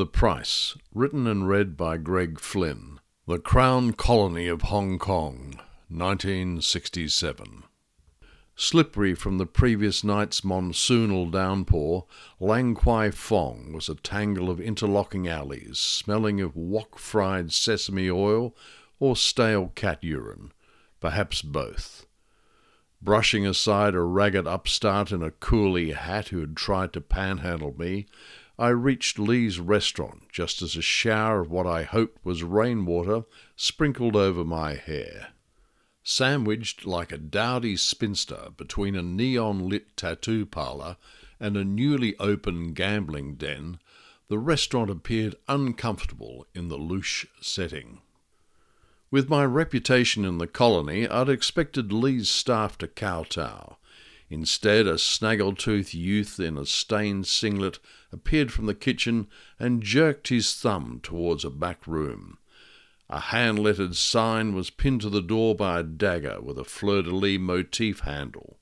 The Price, written and read by Greg Flynn. The Crown Colony of Hong Kong, 1967. Slippery from the previous night's monsoonal downpour, Lan Kwai Fong was a tangle of interlocking alleys, smelling of wok fried sesame oil or stale cat urine, perhaps both. Brushing aside a ragged upstart in a coolie hat who had tried to panhandle me, I reached Lee's restaurant just as a shower of what I hoped was rainwater sprinkled over my hair. Sandwiched like a dowdy spinster between a neon lit tattoo parlour and a newly opened gambling den, the restaurant appeared uncomfortable in the louche setting. With my reputation in the colony, I'd expected Lee's staff to kowtow. Instead, a snaggle-toothed youth in a stained singlet appeared from the kitchen and jerked his thumb towards a back room. A hand-lettered sign was pinned to the door by a dagger with a fleur-de-lis motif handle.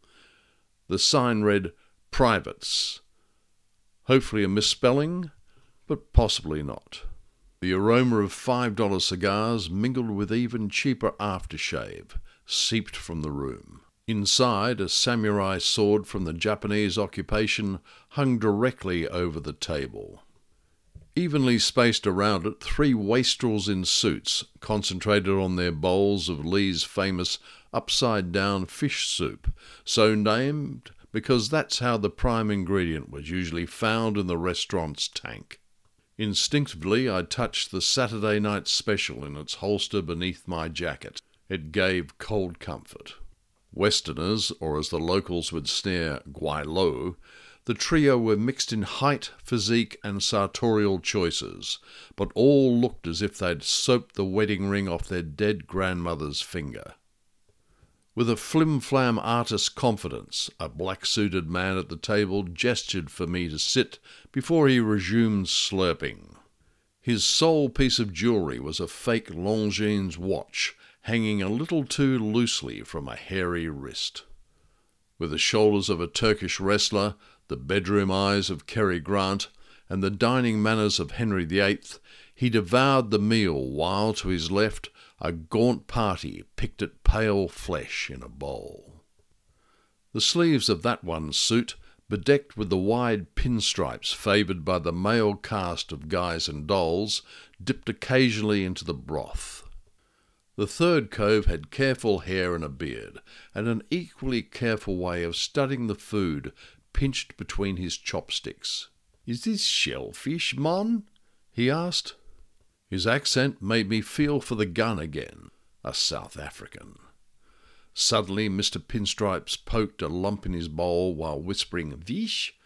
The sign read, Privates. Hopefully a misspelling, but possibly not. The aroma of $5 cigars mingled with even cheaper aftershave seeped from the room. Inside, a samurai sword from the Japanese occupation hung directly over the table. Evenly spaced around it, three wastrels in suits concentrated on their bowls of Lee's famous upside down fish soup, so named because that's how the prime ingredient was usually found in the restaurant's tank. Instinctively, I touched the Saturday night special in its holster beneath my jacket. It gave cold comfort. Westerners, or as the locals would sneer, Guai the trio were mixed in height, physique, and sartorial choices, but all looked as if they'd soaped the wedding ring off their dead grandmother's finger. With a flim-flam artist's confidence, a black-suited man at the table gestured for me to sit before he resumed slurping. His sole piece of jewellery was a fake Longines watch hanging a little too loosely from a hairy wrist. With the shoulders of a Turkish wrestler, the bedroom eyes of Cary Grant, and the dining manners of Henry VIII, he devoured the meal while to his left a gaunt party picked at pale flesh in a bowl. The sleeves of that one's suit, bedecked with the wide pinstripes favoured by the male caste of guys and dolls, dipped occasionally into the broth. The third cove had careful hair and a beard, and an equally careful way of studying the food pinched between his chopsticks. Is this shellfish, mon? he asked. His accent made me feel for the gun again. A South African. Suddenly, Mr. Pinstripes poked a lump in his bowl while whispering, Vish?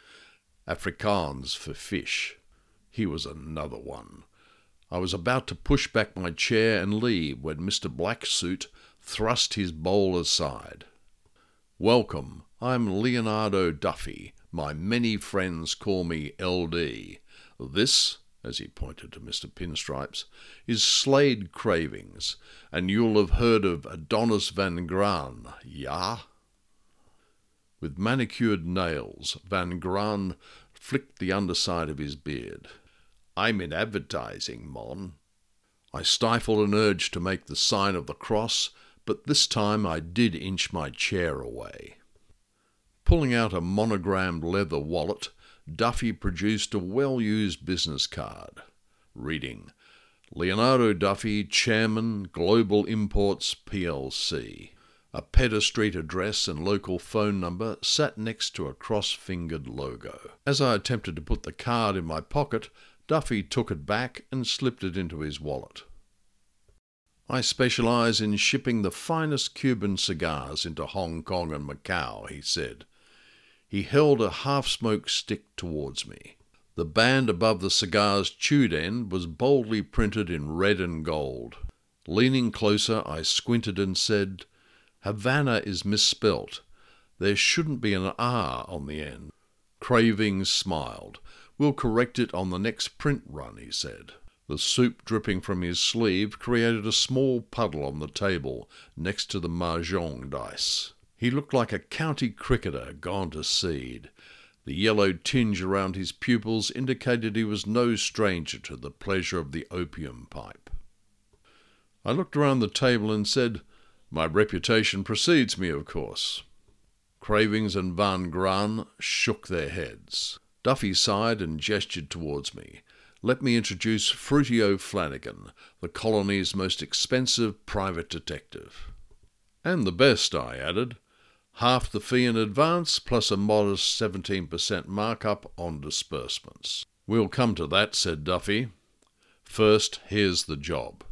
Afrikaans for fish. He was another one. I was about to push back my chair and leave when Mr. Blacksuit thrust his bowl aside. Welcome, I'm Leonardo Duffy. My many friends call me LD. This, as he pointed to Mr. Pinstripes, is Slade Cravings, and you'll have heard of Adonis Van Graan, ya? With manicured nails, Van Graan flicked the underside of his beard. I'm in advertising, Mon. I stifled an urge to make the sign of the cross, but this time I did inch my chair away. Pulling out a monogrammed leather wallet, Duffy produced a well used business card, reading Leonardo Duffy, Chairman, Global Imports plc. A Pedder Street address and local phone number sat next to a cross fingered logo. As I attempted to put the card in my pocket, Duffy took it back and slipped it into his wallet. I specialize in shipping the finest Cuban cigars into Hong Kong and Macau, he said. He held a half smoked stick towards me. The band above the cigar's chewed end was boldly printed in red and gold. Leaning closer, I squinted and said, Havana is misspelt. There shouldn't be an R on the end. Cravings smiled. We'll correct it on the next print run, he said. The soup dripping from his sleeve created a small puddle on the table next to the mahjong dice. He looked like a county cricketer gone to seed. The yellow tinge around his pupils indicated he was no stranger to the pleasure of the opium pipe. I looked around the table and said, My reputation precedes me, of course. Cravings and Van Graan shook their heads. Duffy sighed and gestured towards me. Let me introduce Fruity O'Flanagan, the colony's most expensive private detective. And the best, I added half the fee in advance plus a modest 17% markup on disbursements. We'll come to that, said Duffy. First, here's the job.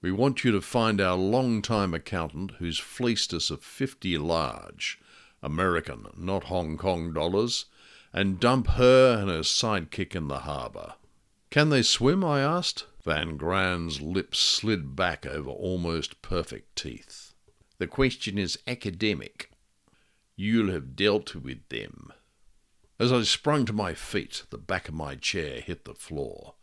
We want you to find our long-time accountant who's fleeced us of 50 large, American, not Hong Kong dollars, and dump her and her sidekick in the harbour. Can they swim? I asked. Van Graan's lips slid back over almost perfect teeth. The question is academic, You'll have dealt with them. As I sprung to my feet, the back of my chair hit the floor.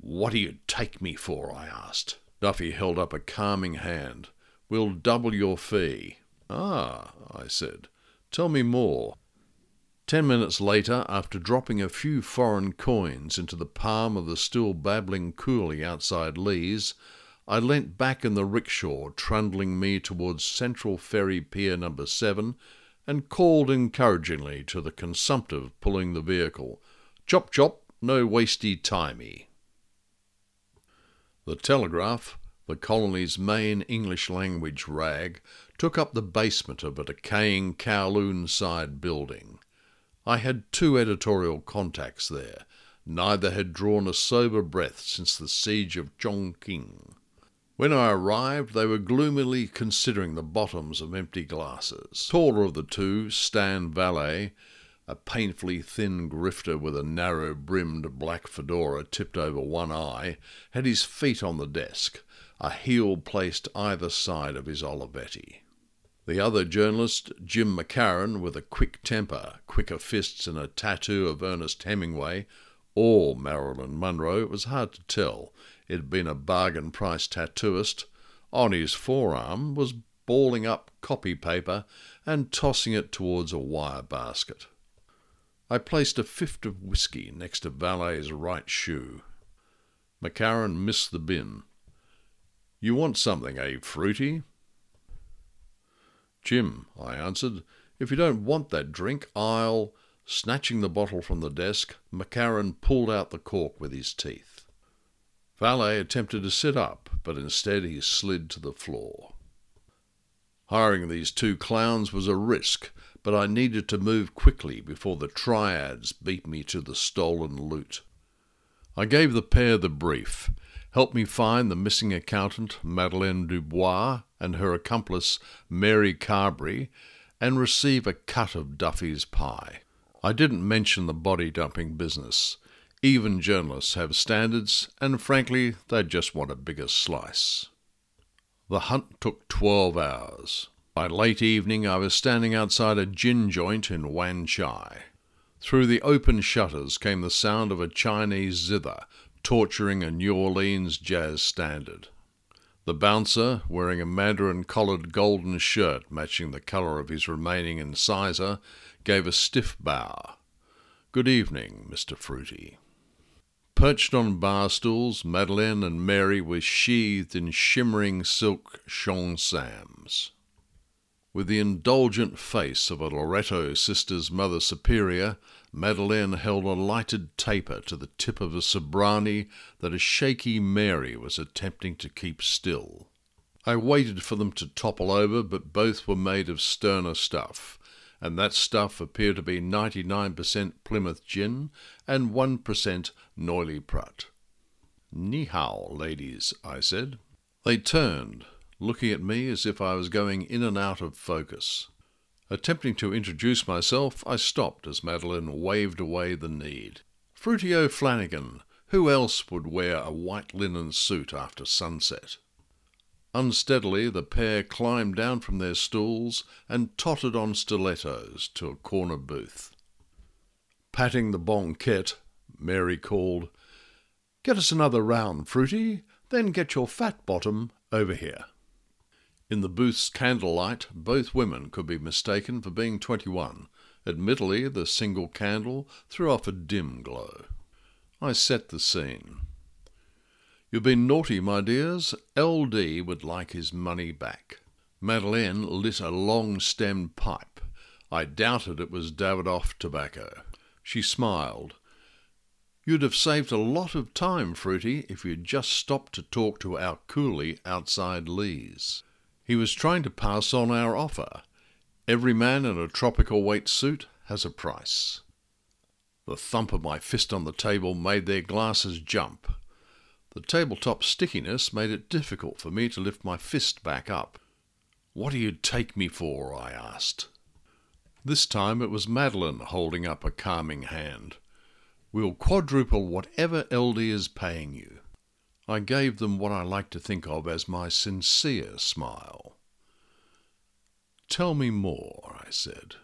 What do you take me for? I asked. Duffy held up a calming hand. We'll double your fee. Ah, I said. Tell me more. Ten minutes later, after dropping a few foreign coins into the palm of the still babbling coolie outside Lee's, I leant back in the rickshaw, trundling me towards Central Ferry Pier number seven and called encouragingly to the consumptive pulling the vehicle. Chop chop, no wasty timey. The Telegraph, the colony's main English language rag, took up the basement of a decaying Kowloon side building. I had two editorial contacts there. Neither had drawn a sober breath since the siege of Chongqing. When I arrived, they were gloomily considering the bottoms of empty glasses. Taller of the two, Stan Valet, a painfully thin grifter with a narrow brimmed black fedora tipped over one eye, had his feet on the desk, a heel placed either side of his Olivetti. The other journalist, Jim McCarran, with a quick temper, quicker fists, and a tattoo of Ernest Hemingway, or Marilyn Monroe, it was hard to tell, it had been a bargain price tattooist, on his forearm was balling up copy paper and tossing it towards a wire basket. I placed a fifth of whisky next to Valet's right shoe. McCarran missed the bin. You want something, eh, Fruity? Jim, I answered, if you don't want that drink, I'll. Snatching the bottle from the desk, McCarran pulled out the cork with his teeth. Valet attempted to sit up, but instead he slid to the floor. Hiring these two clowns was a risk, but I needed to move quickly before the triads beat me to the stolen loot. I gave the pair the brief. Help me find the missing accountant, Madeleine Dubois, and her accomplice, Mary Carberry, and receive a cut of Duffy's pie. I didn't mention the body dumping business. Even journalists have standards, and frankly, they just want a bigger slice. The hunt took 12 hours. By late evening, I was standing outside a gin joint in Wan Chai. Through the open shutters came the sound of a Chinese zither torturing a New Orleans jazz standard. The bouncer, wearing a mandarin collared golden shirt matching the colour of his remaining incisor, gave a stiff bow. Good evening, Mr. Fruity. Perched on bar stools, Madeleine and Mary were sheathed in shimmering silk Sams. With the indulgent face of a Loreto sister's mother superior, Madeleine held a lighted taper to the tip of a Sobranie that a shaky Mary was attempting to keep still. I waited for them to topple over, but both were made of sterner stuff, and that stuff appeared to be 99% Plymouth gin and 1% Noilly Prat. Ni hao, ladies, I said. They turned, looking at me as if I was going in and out of focus. Attempting to introduce myself, I stopped as Madeleine waved away the need. Fruity O'Flanagan, who else would wear a white linen suit after sunset? Unsteadily, the pair climbed down from their stools and tottered on stilettos to a corner booth. Patting the banquette, Mary called, Get us another round, Fruity, then get your fat bottom over here. In the booth's candlelight, both women could be mistaken for being twenty-one, Admittedly, the single candle threw off a dim glow. I set the scene. You've been naughty, my dears. L.D. would like his money back. Madeleine lit a long stemmed pipe. I doubted it was Davidoff tobacco. She smiled. You'd have saved a lot of time, Fruity, if you'd just stopped to talk to our coolie outside Lee's. He was trying to pass on our offer. Every man in a tropical weight suit has a price. The thump of my fist on the table made their glasses jump. The tabletop stickiness made it difficult for me to lift my fist back up. What do you take me for? I asked. This time it was Madeleine holding up a calming hand. We'll quadruple whatever LD is paying you. I gave them what I like to think of as my sincere smile. Tell me more, I said.